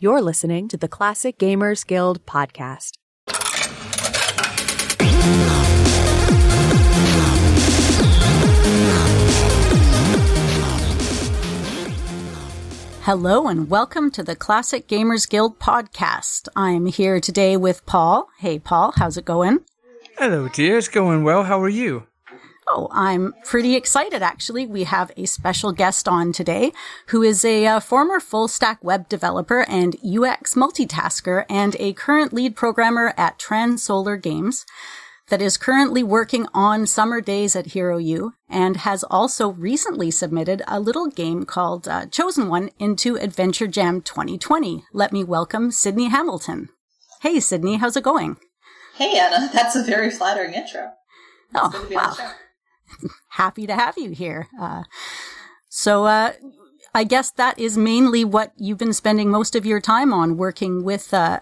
You're listening to the Classic Gamers Guild podcast. Hello and welcome to the Classic Gamers Guild podcast. I'm here today with Paul. Hey, Paul, how's it going? Hello, dear. It's going well. How are you? Oh, I'm pretty excited actually. We have a special guest on today who is a uh, former full stack web developer and UX multitasker and a current lead programmer at Transolar Games that is currently working on Summer Daze at Hero U and has also recently submitted a little game called uh, Chosen One into Adventure Jam 2020. Let me welcome Cidney Hamilton. Hey, Cidney, how's it going? Hey, Anna. That's a very flattering intro. Oh, wow happy to have you here. Uh, so, uh, I guess that is mainly what you've been spending most of your time on working with, uh,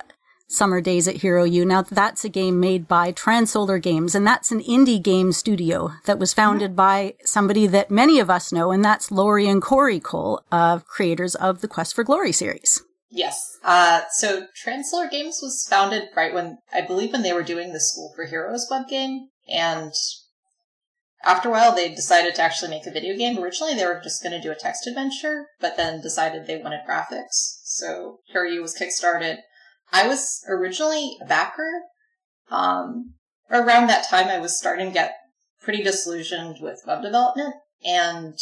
Summer Daze at Hero U. Now that's a game made by Transolar Games and that's an indie game studio that was founded mm-hmm. by somebody that many of us know and that's Lori and Corey Cole, uh, creators of the Quest for Glory series. Yes. Uh, so Transolar Games was founded right when, I believe when they were doing the School for Heroes web game and after a while, they decided to actually make a video game. Originally, they were just going to do a text adventure, but then decided they wanted graphics. So Hero U was kickstarted. I was originally a backer. Um, around that time, I was starting to get pretty disillusioned with web development and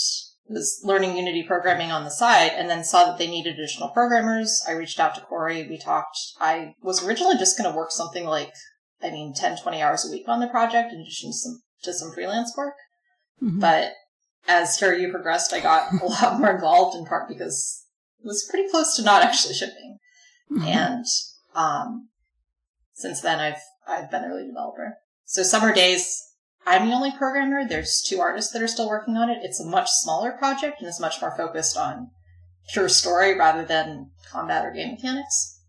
was learning Unity programming on the side and then saw that they needed additional programmers. I reached out to Corey. We talked. I was originally just going to work something like, I mean, 10, 20 hours a week on the project in addition to some to some freelance work. Mm-hmm. But as Hero U progressed, I got a lot more involved in part because it was pretty close to not actually shipping. Mm-hmm. And um, since then, I've I've been the lead developer. So Summer Daze, I'm the only programmer. There's two artists that are still working on it. It's a much smaller project and is much more focused on pure story rather than combat or game mechanics.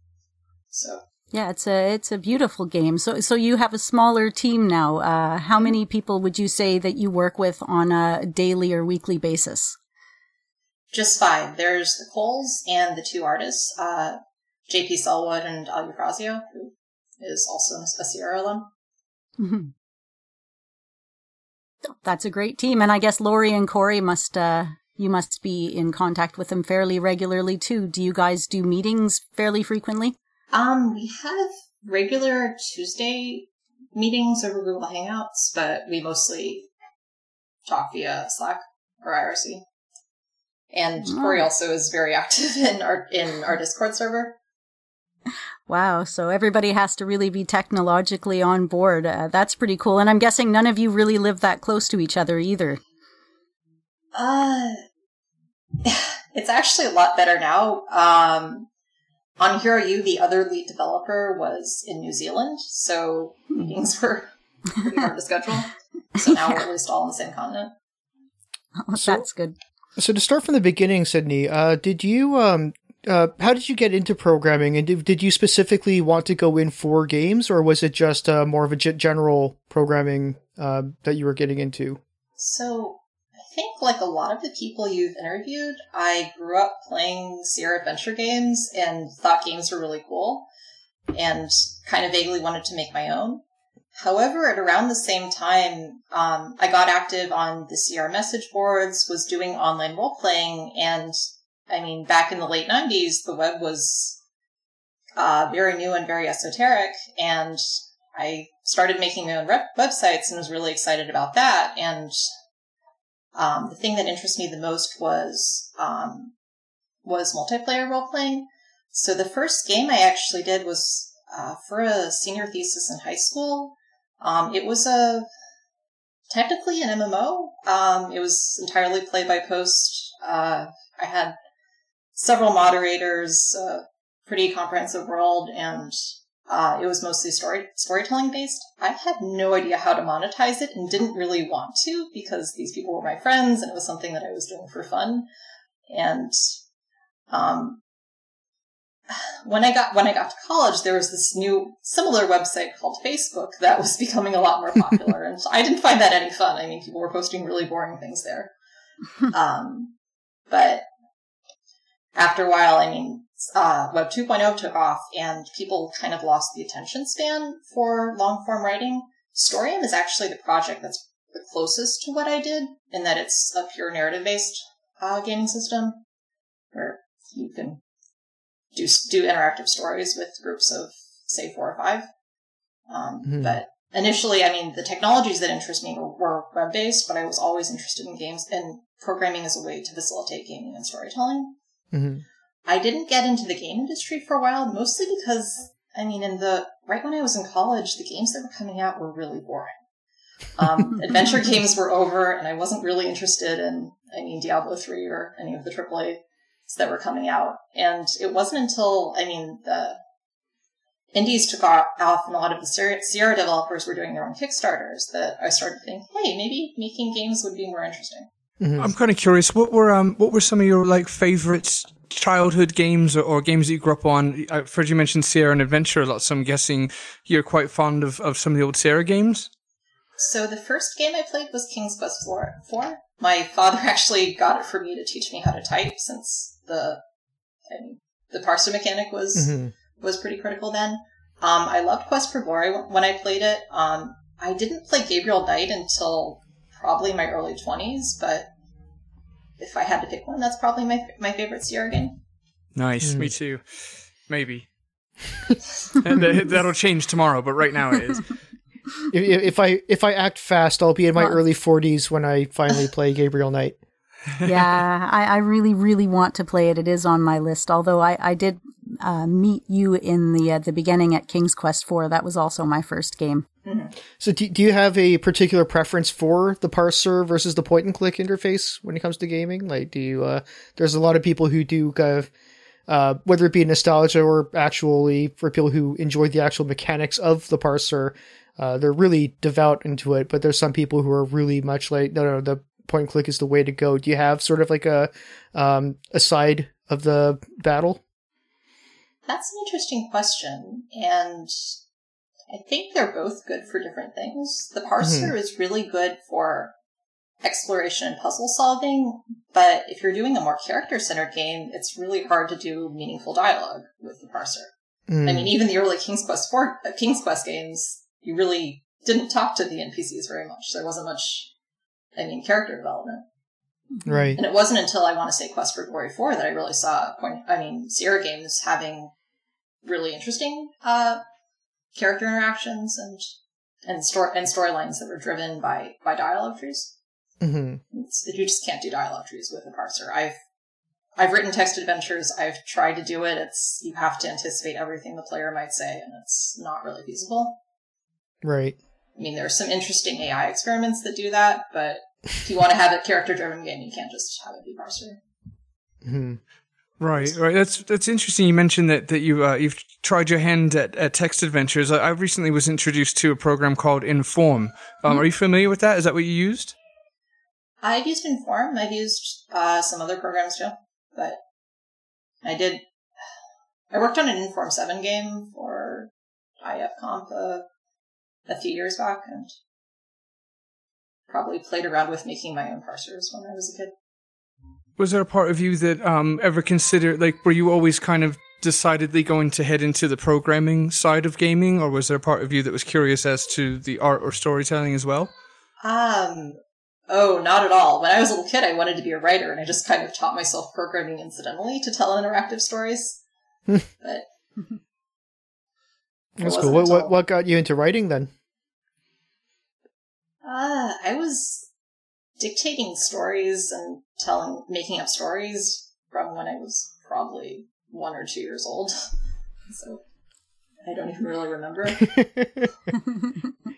So yeah, it's a it's a beautiful game. So so you have a smaller team now. Uh, how many people would you say that you work with on a daily or weekly basis? Just five. There's the Coles and the two artists, uh, J.P. Selwood and Al Eufrasio, who is also a Sierra alum. Mm-hmm. That's a great team, and I guess Lori and Corey must uh, you must be in contact with them fairly regularly too. Do you guys do meetings fairly frequently? Um, we have regular Tuesday meetings over Google Hangouts, but we mostly talk via Slack or IRC. And oh. Corey also is very active in our in our Discord server. Wow, so everybody has to really be technologically on board. Uh, that's pretty cool. And I'm guessing none of you really live that close to each other either. Uh, it's actually a lot better now. Um, on Hero U, the other lead developer was in New Zealand, so meetings were pretty hard to schedule. So now yeah. we're at least all on the same continent. Oh, so, that's good. So to start from the beginning, Cidney, uh, did you um, uh, how did you get into programming, and did, did you specifically want to go in for games, or was it just uh, more of a g- general programming uh, that you were getting into? So think, like a lot of the people you've interviewed, I grew up playing Sierra Adventure games and thought games were really cool and kind of vaguely wanted to make my own. However, at around the same time, um, I got active on the Sierra message boards, was doing online role playing, and I mean, back in the late 90s, the web was uh, very new and very esoteric, and I started making my own websites and was really excited about that. And um, the thing that interested me the most was um, was multiplayer role playing. So the first game I actually did was uh, for a senior thesis in high school. Um, it was a technically an MMO. Um, it was entirely play by post. Uh, I had several moderators, uh, pretty comprehensive world, and uh, it was mostly story storytelling based. I had no idea how to monetize it and didn't really want to because these people were my friends and it was something that I was doing for fun. And um, when I got when I got to college, there was this new similar website called Facebook that was becoming a lot more popular, and I didn't find that any fun. I mean, people were posting really boring things there. um, but after a while, I mean, uh, Web 2.0 took off and people kind of lost the attention span for long form writing, Storium is actually the project that's the closest to what I did in that it's a pure narrative based uh, gaming system where you can do do interactive stories with groups of say four or five. Um, Mhm. But initially, I mean, the technologies that interest me were, were web based, but I was always interested in games and programming as a way to facilitate gaming and storytelling. hmm I didn't get into the game industry for a while, mostly because I mean, in the right when I was in college, the games that were coming out were really boring. Um, adventure games were over, and I wasn't really interested in, I mean, Diablo three or any of the AAA that were coming out. And it wasn't until, I mean, the indies took off, and a lot of the Sierra, Sierra developers were doing their own Kickstarters that I started to think, hey, maybe making games would be more interesting. Hmm I'm kind of curious. What were um what were some of your like favorites childhood games or, or games that you grew up on? I've heard you mentioned Sierra and Adventure a lot, so I'm guessing you're quite fond of, of some of the old Sierra games. So the first game I played was King's Quest IV. Four. My father actually got it for me to teach me how to type, since the I mean, the parser mechanic was hmm was pretty critical then. Um, I loved Quest for Glory when I played it. Um, I didn't play Gabriel Knight until probably my early twenties, but if I had to pick one, that's probably my my favorite Sierra game. Nice, Mm. me too. Maybe. And that- That'll change tomorrow, but right now it is. If, if I if I act fast, I'll be in my Well- early 40s when I finally play Gabriel Knight. yeah, I, I really, really want to play it. It is on my list. Although I, I did uh, meet you in the uh, the beginning at King's Quest IV. That was also my first game. So, do, do you have a particular preference for the parser versus the point and click interface when it comes to gaming? Like, do you? Uh, there's a lot of people who do kind of, uh, whether it be nostalgia or actually for people who enjoy the actual mechanics of the parser, uh, they're really devout into it. But there's some people who are really much like, no, no, the point and click is the way to go. Do you have sort of like a, um, a side of the battle? That's an interesting question, and I think they're both good for different things. The parser is really good for exploration and puzzle solving, but if you're doing a more character centered game, it's really hard to do meaningful dialogue with the parser. Mm. I mean, even the early King's Quest four, uh, King's Quest games, you really didn't talk to the NPCs very much. There wasn't much, I mean, character development. right. And it wasn't until I want to say Quest for Glory 4 that I really saw point, I mean, Sierra games having really interesting, uh, character interactions and, and story, and storylines that were driven by, by dialogue trees. hmm It's, you just can't do dialogue trees with a parser. I've, I've written text adventures. I've tried to do it. It's, you have to anticipate everything the player might say and it's not really feasible. Right. I mean, there are some interesting AI experiments that do that, but if you want to have a character driven game, you can't just have it be parser. hmm Right, right. That's that's interesting. You mentioned that that you uh, you've tried your hand at, at text adventures. I, I recently was introduced to a program called Inform. Um, Are you familiar with that? Is that what you used? I've used Inform. I've used uh, some other programs too, but I did. I worked on an Inform Seven game for IF Comp uh, a few years back, and probably played around with making my own parsers when I was a kid. Was there a part of you that um, ever considered like were you always kind of decidedly going to head into the programming side of gaming, or was there a part of you that was curious as to the art or storytelling as well? Um, oh, not at all. When I was a little kid, I wanted to be a writer, and I just kind of taught myself programming incidentally to tell interactive stories. but That's cool. What, what what got you into writing then? Uh, I was dictating stories and telling, making up stories from when I was probably one or two years old. So I don't even really remember.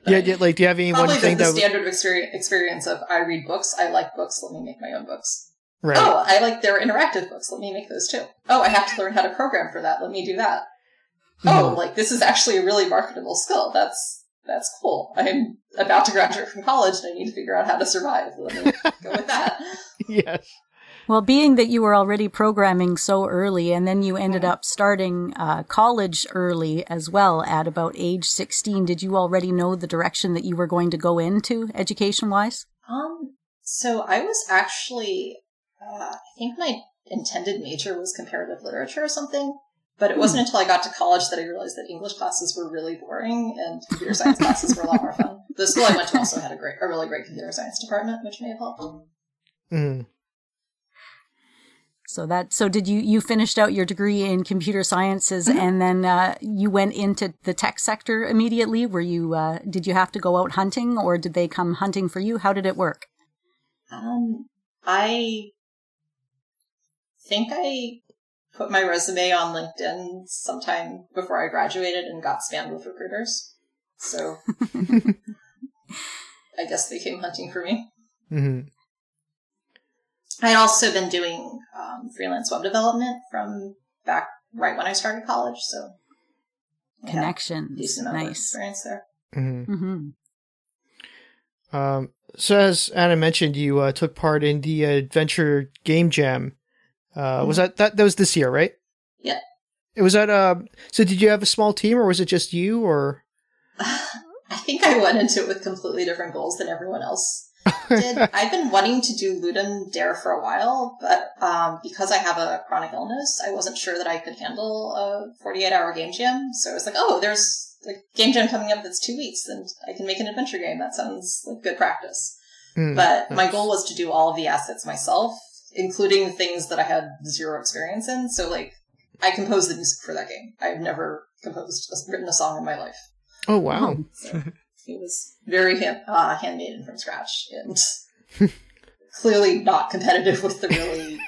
yeah, yeah, like do you have any one the, thing the that standard experience, experience of I read books, I like books, let me make my own books. right? Oh, I like their interactive books, let me make those too. Oh, I have to learn how to program for that, let me do that. Oh, mm-hmm. like this is actually a really marketable skill. That's that's cool. I'm about to graduate from college and I need to figure out how to survive. Let me go with that. yes. Well, being that you were already programming so early and then you ended up starting uh, college early as well at about age 16, did you already know the direction that you were going to go into education wise? Um, so I was actually, uh, I think my intended major was comparative literature or something. But it wasn't until I got to college that I realized that English classes were really boring and computer science classes were a lot more fun. The school I went to also had a great, a really great computer science department, which may have helped. Mm. So that so did you you finished out your degree in computer sciences Mhm. and then uh, you went into the tech sector immediately? Were you uh, did you have to go out hunting or did they come hunting for you? How did it work? Um, I think I put my resume on LinkedIn sometime before I graduated and got spammed with recruiters. So I guess they came hunting for me. hmm I had also been doing um, freelance web development from back right when I started college, so I had a Connections, decent amount of nice. experience there. hmm hmm Um, so as Anna mentioned, you uh, took part in the Adventure Game Jam. Uh, Was that, that that was this year, right? Yeah. It was that. Uh, so did you have a small team, or was it just you? Or I think I went into it with completely different goals than everyone else did. I've been wanting to do Ludum Dare for a while, but um, because I have a chronic illness, I wasn't sure that I could handle a 48 hour game jam. So I was like, oh, there's a game jam coming up that's two weeks, and I can make an adventure game. That sounds like good practice. Hmm, But my goal was to do all of the assets myself, including things that I had zero experience in. So, like, I composed the music for that game. I've never composed, written a song in my life. Oh wow! So it was very hand, uh, handmade and from scratch, and clearly not competitive with the really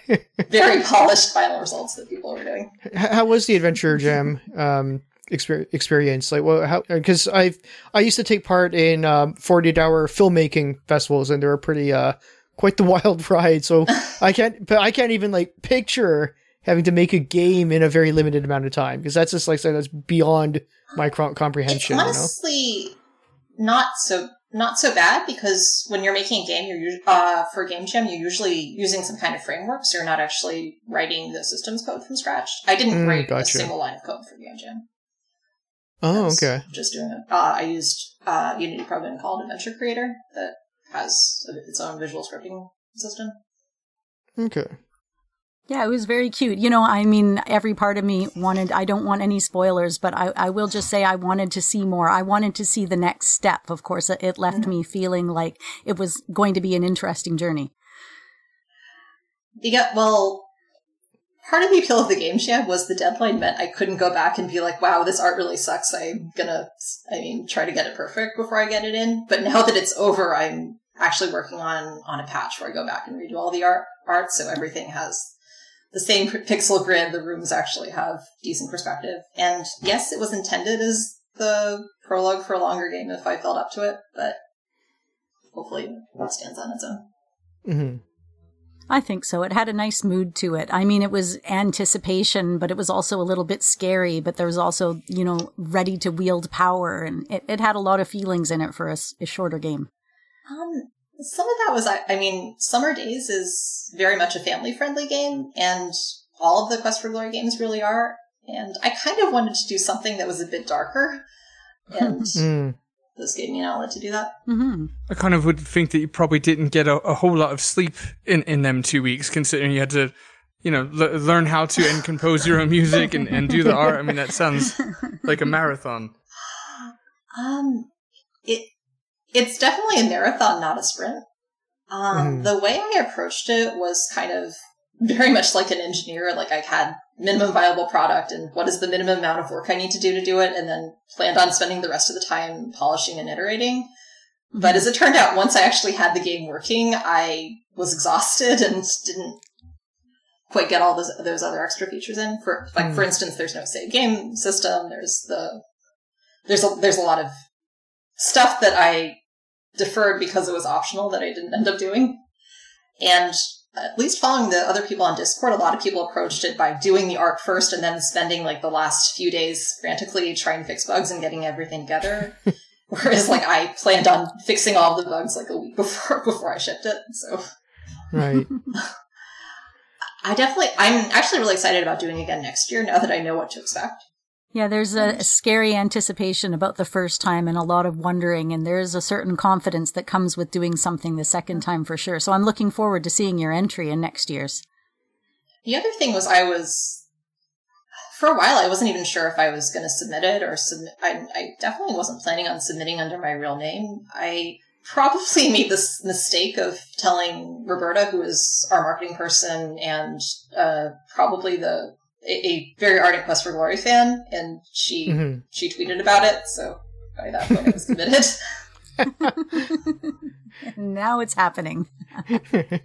very polished final results that people were doing. How was the Adventure Jam um, experience? Like, well, how? Because I've I used to take part in um, forty hour filmmaking festivals, and they were pretty uh quite the wild ride. So I can't, but I can't even like picture having to make a game in a very limited amount of time because that's just like something that's beyond my cro- It's comprehension. You know? honestly not so not so bad because when you're making a game, you're uh, for Game Jam, you're usually using some kind of framework, so you're not actually writing the systems code from scratch. I didn't Mm, write a gotcha. single line of code for Game Jam. Oh, okay. Just doing it. Uh, I used uh, Unity program called Adventure Creator that has its own visual scripting system. Okay. Yeah, it was very cute. You know, I mean, every part of me wanted, I don't want any spoilers, but I, I will just say I wanted to see more. I wanted to see the next step. Of course, it- it left mm-hmm. me feeling like it was going to be an interesting journey. Yeah, well, part of the appeal of the game jam was the deadline meant I couldn't go back and be like, wow, this art really sucks. I'm gonna, I mean, try to get it perfect before I get it in. But now that it's over, I'm actually working on, on a patch where I go back and redo all the art, art so everything has the same pixel grid. The rooms actually have decent perspective. And yes, it was intended as the prologue for a longer game if I felt up to it, but hopefully it stands on its own. hmm I think so. It had a nice mood to it. I mean, it was anticipation, but it was also a little bit scary, but there was also, you know, ready to wield power. And it, it had a lot of feelings in it for a shorter game. Um, some of that was, I, I mean, Summer Daze is very much a family friendly game, and all of the Quest for Glory games really are. And I kind of wanted to do something that was a bit darker, and Mm. This gave me an outlet to do that. hmm I kind of would think that you probably didn't get a, a whole lot of sleep in, in them two weeks, considering you had to, you know, l- learn how to and compose your own music and, and do the art. I mean, that sounds like a marathon. Um, it it's definitely a marathon, not a sprint. Um, Mhm. the way I approached it was kind of very much like an engineer. Like I had minimum viable product and what is the minimum amount of work I need to do to do it, and then planned on spending the rest of the time polishing and iterating. But as it turned out, once I actually had the game working, I was exhausted and didn't quite get all those those other extra features in. For like, for hmm. instance, there's no save game system. There's the there's a there's a lot of stuff that I deferred because it was optional that I didn't end up doing. And at least following the other people on Discord, a lot of people approached it by doing the arc first and then spending like the last few days frantically trying to fix bugs and getting everything together. Whereas like I planned on fixing all the bugs like a week before before I shipped it. So Right. I definitely I'm actually really excited about doing it again next year now that I know what to expect. Yeah, there's a, a scary anticipation about the first time and a lot of wondering, and there's a certain confidence that comes with doing something the second time for sure. So I'm looking forward to seeing your entry in next year's. The other thing was I was for a while I wasn't even sure if I was going to submit it or submit. I, I definitely wasn't planning on submitting under my real name. I probably made this mistake of telling Roberta, who is our marketing person and uh, probably the a, a, very ardent Quest for Glory fan, and she mm-hmm. she tweeted about it. So by that point, I was committed. now it's happening.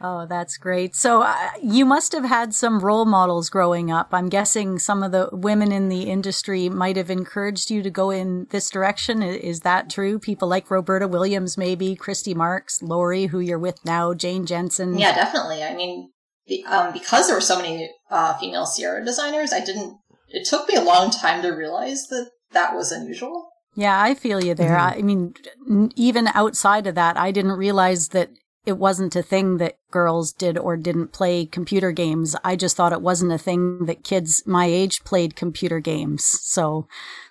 Oh, that's great. So uh, you must have had some role models growing up. I'm guessing some of the women in the industry might have encouraged you to go in this direction. Is that true? People like Roberta Williams, maybe Christy Marx, Lori, who you're with now, Jane Jensen. Yeah, definitely. I mean, um, because there were so many uh, female Sierra designers, I didn't. It took me a long time to realize that that was unusual. Yeah, I feel you there. Mm-hmm. I mean, even outside of that, I didn't realize that it wasn't a thing that girls did or didn't play computer games. I just thought it wasn't a thing that kids my age played computer games. So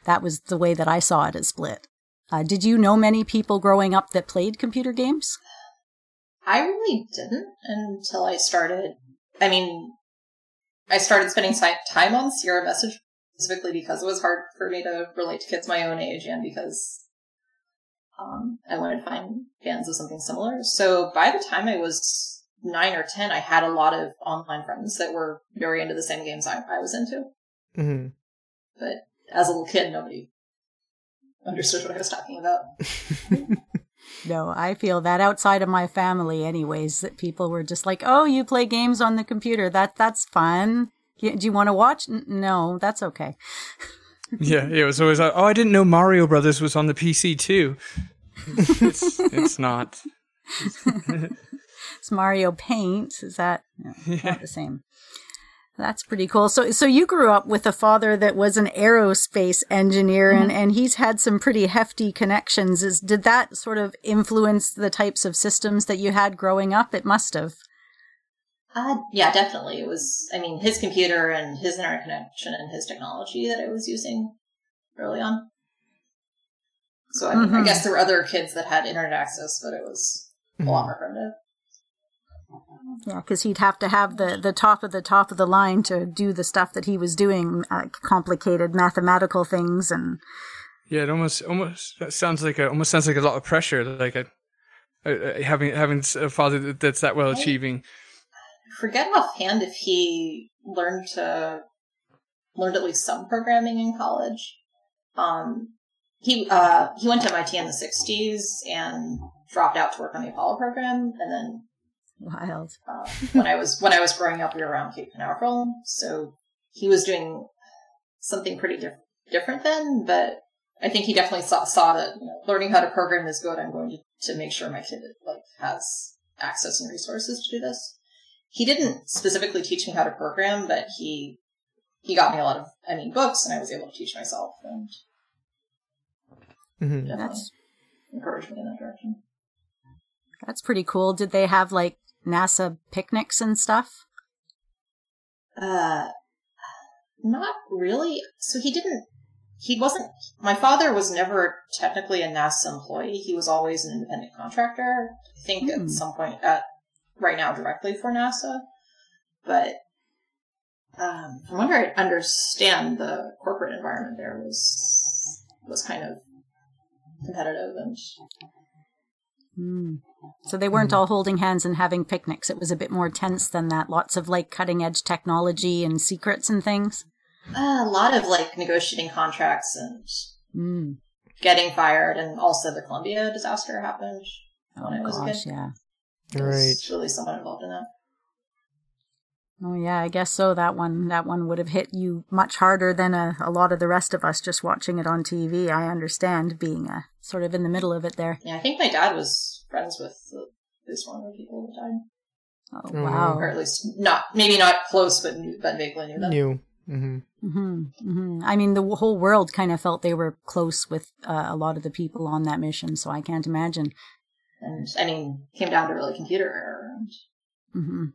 that was the way that I saw it as split. Uh, did you know many people growing up that played computer games? I really didn't until I started. I mean, I started spending time on Sierra Message specifically because it was hard for me to relate to kids my own age and because um, I wanted to find fans of something similar. So by the time I was nine or 10, I had a lot of online friends that were very into the same games I, I was into. Mm-hmm. But as a little kid, nobody understood what I was talking about. no, I feel that outside of my family, anyways, that people were just like, "Oh, you play games on the computer? That that's fun. Do you want to watch? N- no, that's okay." yeah, it was always like, oh, I didn't know Mario Brothers was on the PC too. it's, it's not. it's Mario Paint. Is that no, yeah. not the same? That's pretty cool. So, so you grew up with a father that was an aerospace engineer, mm-hmm. and and he's had some pretty hefty connections. Is did that sort of influence the types of systems that you had growing up? It must have. Uh, yeah, definitely. It was, I mean, his computer and his internet connection and his technology that I was using early on. So I, mean, mm-hmm. I guess there were other kids that had internet access, but it was mm-hmm. a lot more primitive. Yeah, because he'd have to have the, the top of the top of the line to do the stuff that he was doing, uh, complicated mathematical things and. Yeah, it almost almost sounds like a almost sounds like a lot of pressure, like a, a, a having having a father that's that well achieving forget offhand if he learned to learned at least some programming in college. Um, he uh, he went to MIT in the '60s and dropped out to work on the Apollo program, and then wild. Uh, when I was when I was growing up, we were around Cape Canaveral, so he was doing something pretty diff- different then. But I think he definitely saw, saw that you know, learning how to program is good. I'm going to, to make sure my kid like has access and resources to do this he didn't specifically teach me how to program, but he he got me a lot of I mean books, and I was able to teach myself, and mm-hmm. That's encouraged me in that direction. That's pretty cool. Did they have like NASA picnics and stuff? Uh, not really. So he didn't. He wasn't. My father was never technically a NASA employee. He was always an independent contractor. I think mm. at hmm. some point at right now directly for NASA, but um, from what I understand, the corporate environment there was was kind of competitive and. Mm. So they weren't all holding hands and having picnics. It was a bit more tense than that. Lots of like cutting edge technology and secrets and things. Uh, a lot of like negotiating contracts and mm. getting fired, and also the Columbia disaster happened when oh, I was gosh, a kid. Yeah. Right. really someone involved in that. Oh yeah, I guess so. That one, that one would have hit you much harder than a, a lot of the rest of us just watching it on TV. I understand being a, uh, sort of in the middle of it there. Yeah, I think my dad was friends with at least one of the people who died. Oh mm-hmm. wow! Or at least not, maybe not close, but knew, but vaguely knew them. Knew. Mm-hmm. Mm-hmm. Mm-hmm. I mean, the whole world kind of felt they were close with uh, a lot of the people on that mission, so I can't imagine and I mean, came down to really computer error. And... Mm-hmm.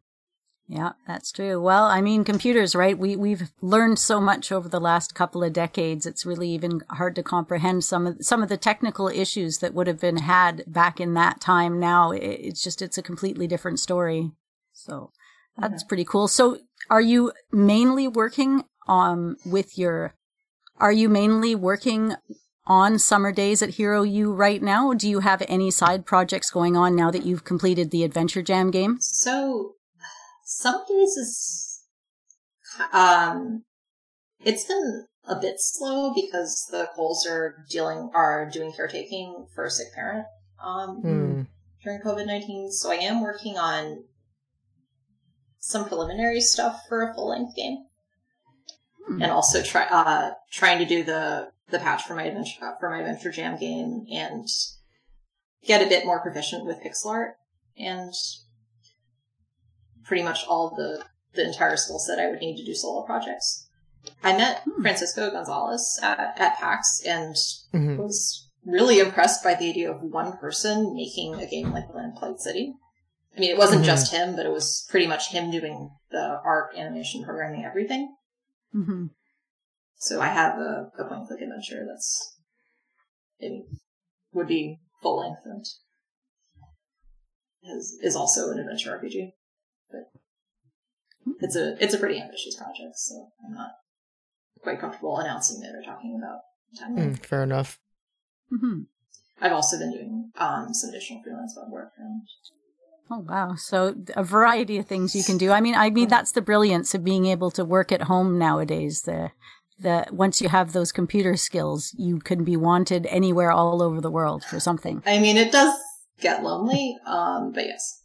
Yeah, that's true. Well, I mean, computers, right? We we've learned so much over the last couple of decades. It's really even hard to comprehend some of some of the technical issues that would have been had back in that time. Now, it's just it's a completely different story. So that's pretty cool. So are you mainly working um with your are you mainly working on summer daze at Hero U right now? Do you have any side projects going on now that you've completed the Adventure Jam game? So, some days is, um, it's been a bit slow because the Coles are dealing, are doing caretaking for a sick parent, um, Hmm. during COVID-19. So I am working on some preliminary stuff for a full-length game. Hmm. And also try, uh, trying to do the, the patch for my adventure, uh, for my Adventure Jam game and get a bit more proficient with pixel art and pretty much all the, the entire skill set I would need to do solo projects. I met Hmm. Francisco Gonzalez at, at PAX and Mhm. was really impressed by the idea of one person making a game like Lamplight City. I mean, it wasn't Mhm. just him, but it was pretty much him doing the art, animation, programming, everything. hmm So I have a, a point click adventure that's it would be full length and is is also an adventure RPG. But it's a it's a pretty ambitious project, so I'm not quite comfortable announcing it or talking about timeline. Hmm, fair enough. hmm I've also been doing um, some additional freelance web work and Oh wow! So a variety of things you can do. I mean, I mean that's the brilliance of being able to work at home nowadays. The the once you have those computer skills, you can be wanted anywhere all over the world for something. I mean it does get lonely, um, but yes,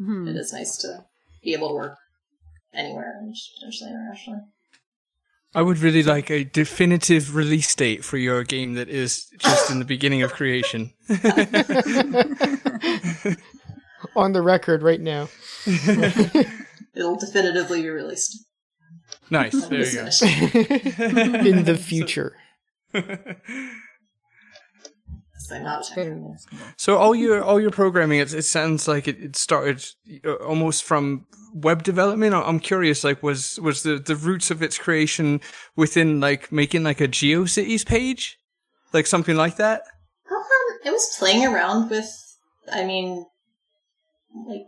Mhm. it is nice to be able to work anywhere and potentially internationally. I would really like a definitive release date for your game that is just in the beginning of creation. On the record right now. It'll definitively be released. nice. There you go. In the future. So I'm not a Very technical. reasonable. So all your all your programming, it, it sounds like it, it started uh, almost from web development. I- I'm curious, like was was the the roots of its creation within like making like a GeoCities page, like something like that? Um, it was playing around with, I mean, like,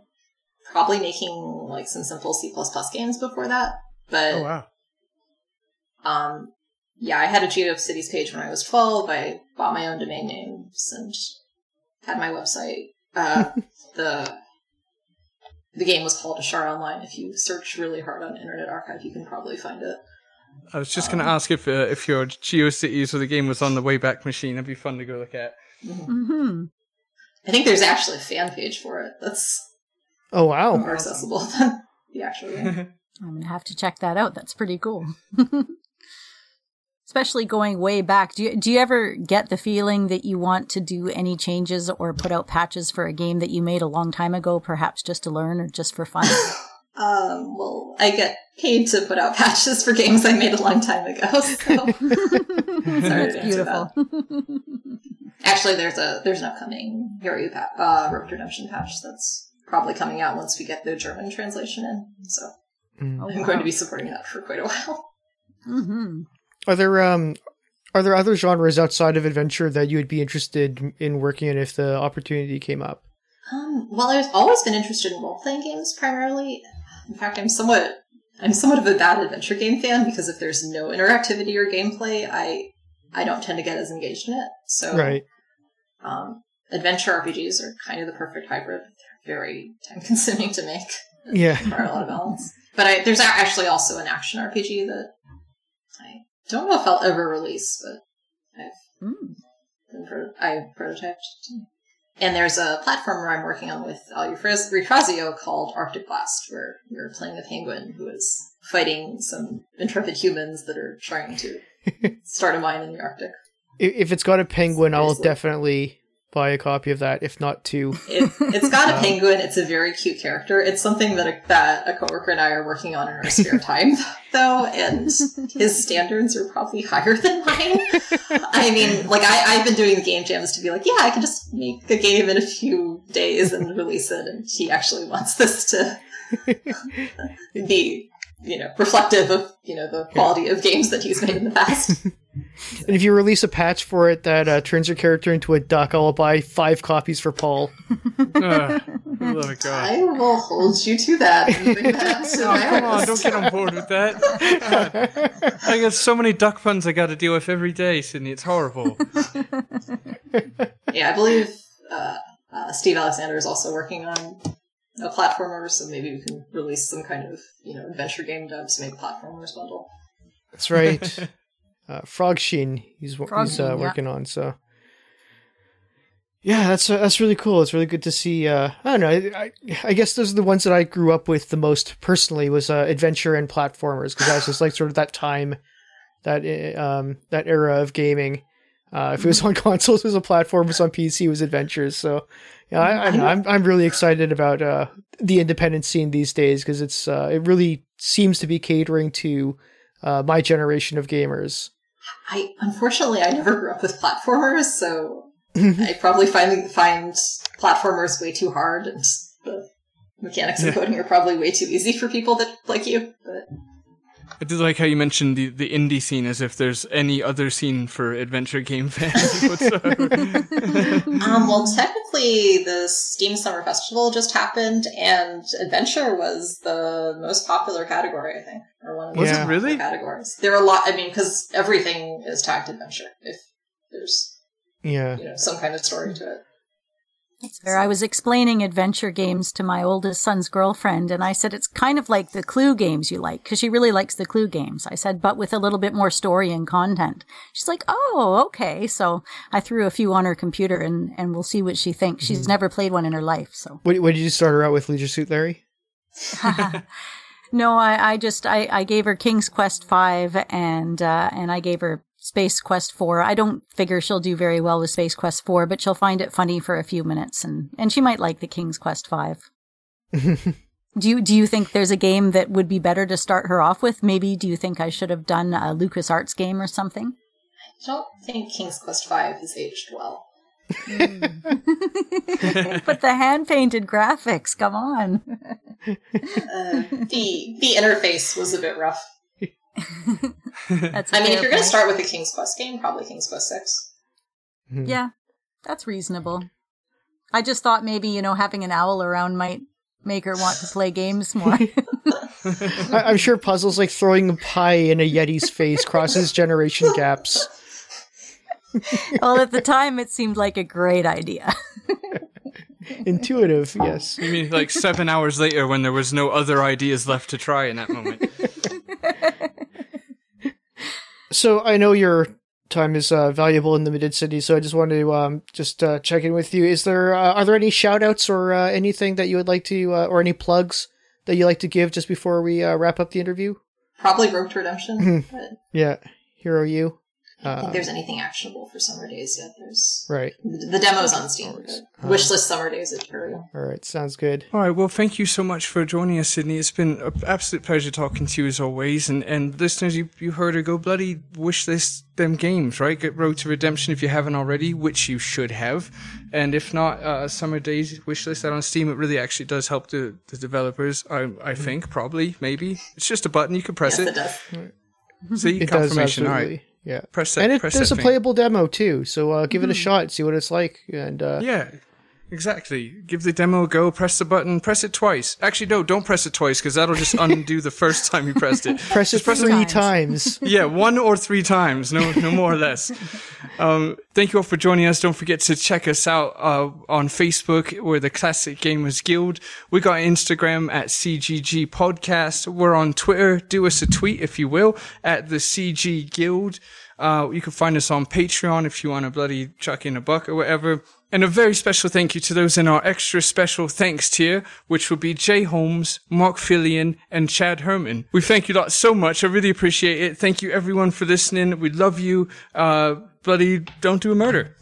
probably making, like, some simple C++ games before that. But, Oh wow! um, yeah, I had a GeoCities page when I was 12. I bought my own domain names and had my website. Uh, the, the game was called Ashar Online. If you search really hard on Internet Archive, you can probably find it. I was just gonna ask if uh, if your GeoCities or the game was on the Wayback Machine. That'd be fun to go look at. hmm I think there's actually a fan page for it that's Oh wow. more accessible than the actual game. I'm gonna have to check that out. That's pretty cool. Especially going way back. Do you, do you ever get the feeling that you want to do any changes or put out patches for a game that you made a long time ago, perhaps just to learn or just for fun? Um, well, I get paid to put out patches for games I made a long time ago. So That's to answer beautiful. actually, there's a there's an upcoming Hero U pa- uh, Rogue Redemption patch that's probably coming out once we get the German translation in. So Mm. Oh, I'm wow. going to be supporting that for quite a while. hmm Are there um are there other genres outside of adventure that you would be interested in working in if the opportunity came up? Um, well, I've always been interested in role playing games primarily. In fact, I'm somewhat I'm somewhat of a bad adventure game fan because if there's no interactivity or gameplay, I I don't tend to get as engaged in it. So Right. um, adventure RPGs are kind of the perfect hybrid. They're very time consuming to make, Yeah. require a lot of balance. But I, there's actually also an action RPG that I don't know if I'll ever release, but I've Mm. been pro- I prototyped. And there's a platformer I'm working on with Al Eufrasio called Arctic Blast, where you're playing a penguin who is fighting some intrepid humans that are trying to start a mine in the Arctic. If, if it's got a penguin, I'll definitely buy a copy of that, if not two. It, it's got a penguin. It's a very cute character. It's something that a, that a coworker and I are working on in our spare time, though, and his standards are probably higher than mine. I mean, like I, I've been doing the game jams to be like, yeah, I can just make a game in a few days and release it, and he actually wants this to be, you know, reflective of you know the quality of games that he's made in the past. And if you release a patch for it that uh, turns your character into a duck, I'll buy five copies for Paul. Uh, Oh my god. I will hold you to that. that to Oh, come on, don't get on board with that. God. I got so many duck puns I got to deal with every day, Cidney. It's horrible. Yeah, I believe uh, uh, Steve Alexander is also working on a platformer, so maybe we can release some kind of you know adventure game dub to make a platformers bundle. That's right. Uh, Frog Sheen, he's, Frog he's uh, Sheen, yeah. working on. So, yeah, that's uh, that's really cool. It's really good to see. Uh, I don't know. I, I, guess those are the ones that I grew up with the most personally was uh, adventure and platformers because that was just like sort of that time, that uh, um that era of gaming. Uh, if it was on consoles, it was a platform. If it was on PC, it was adventures. So, yeah, I, I, I'm I'm really excited about uh, the independent scene these days because it's uh, it really seems to be catering to uh, my generation of gamers. I unfortunately I never grew up with platformers, so I probably find find platformers way too hard, and the mechanics of Yeah. coding are probably way too easy for people that like you. But I did like how you mentioned the, the indie scene as if there's any other scene for adventure game fans whatsoever. um, well, technically, the Steam Summer Festival just happened, and adventure was the most popular category, I think, or one of the Was most popular really? categories. There are a lot. I mean, because everything is tagged adventure. If there's Yeah. you know some kind of story to it. Where I was explaining adventure games to my oldest son's girlfriend, and I said it's kind of like the Clue games you like, because she really likes the Clue games. I said, but with a little bit more story and content. She's like, oh, okay. So I threw a few on her computer, and and we'll see what she thinks. She's never played one in her life, so. What, what did you start her out with, Leisure Suit Larry? no, I, I just I, I gave her King's Quest five and uh, and I gave her Space Quest four. I don't figure she'll do very well with Space Quest four, but she'll find it funny for a few minutes and, and she might like the King's Quest five. do you do you think there's a game that would be better to start her off with? Maybe do you think I should have done a Lucas Arts game or something? I don't think King's Quest 5 has aged well. but the hand painted graphics, come on. Uh, the the interface was a bit rough. That's a I mean, if you're going to start with a King's Quest game, probably King's Quest Six. Hmm. Yeah, that's reasonable. I just thought maybe, you know, having an owl around might make her want to play games more. I, I'm sure puzzles like throwing a pie in a Yeti's face crosses generation gaps. well, at the time, it seemed like a great idea. Intuitive, yes. You mean like seven hours later when there was no other ideas left to try in that moment? So I know your time is uh, valuable in the Mid City, so I just wanted to um, just uh, check in with you. Is there uh, are there any shout outs or uh, anything that you would like to uh, or any plugs that you like to give just before we uh, wrap up the interview? Probably Rogue to Redemption, but Yeah, Hero U. I don't Uh, think there's anything actionable for Summer Daze yet. There's right. the demo's on Steam. but Wishlist Summer Daze at Imperial. All right. Sounds good. All right. Well, thank you so much for joining us, Cidney. It's been an absolute pleasure talking to you as always. And and listeners, you you heard her go bloody wish list them games, right? Get Rogue to Redemption if you haven't already, which you should have. And if not, uh, Summer Daze wishlist that on Steam. It really actually does help the the developers. I I think probably maybe it's just a button you can press Yes, it it. does. See It confirmation. All absolutely. right. Yeah. Press that. and it, press there's a playable demo too, so uh, give it a shot, see what it's like, and uh, Yeah, exactly. Give the demo a go. Press the button. Press it twice. Actually, no, don't press it twice because that'll just undo the first time you pressed it. press it Just press it three times. times. yeah, one or three times, no, no more or less. Um, thank you all for joining us. Don't forget to check us out uh, on Facebook. We're the Classic Gamers Guild. We got Instagram at CGG Podcast. We're on Twitter. Do us a tweet if you will at the CG Guild. Uh, you can find us on Patreon if you want to bloody chuck in a buck or whatever. And a very special thank you to those in our extra special thanks tier, which will be Jay Holmes, Mark Fillion, and Chad Herman. We thank you lot so much. I really appreciate it. Thank you everyone for listening. We love you. Uh, bloody don't do a murder.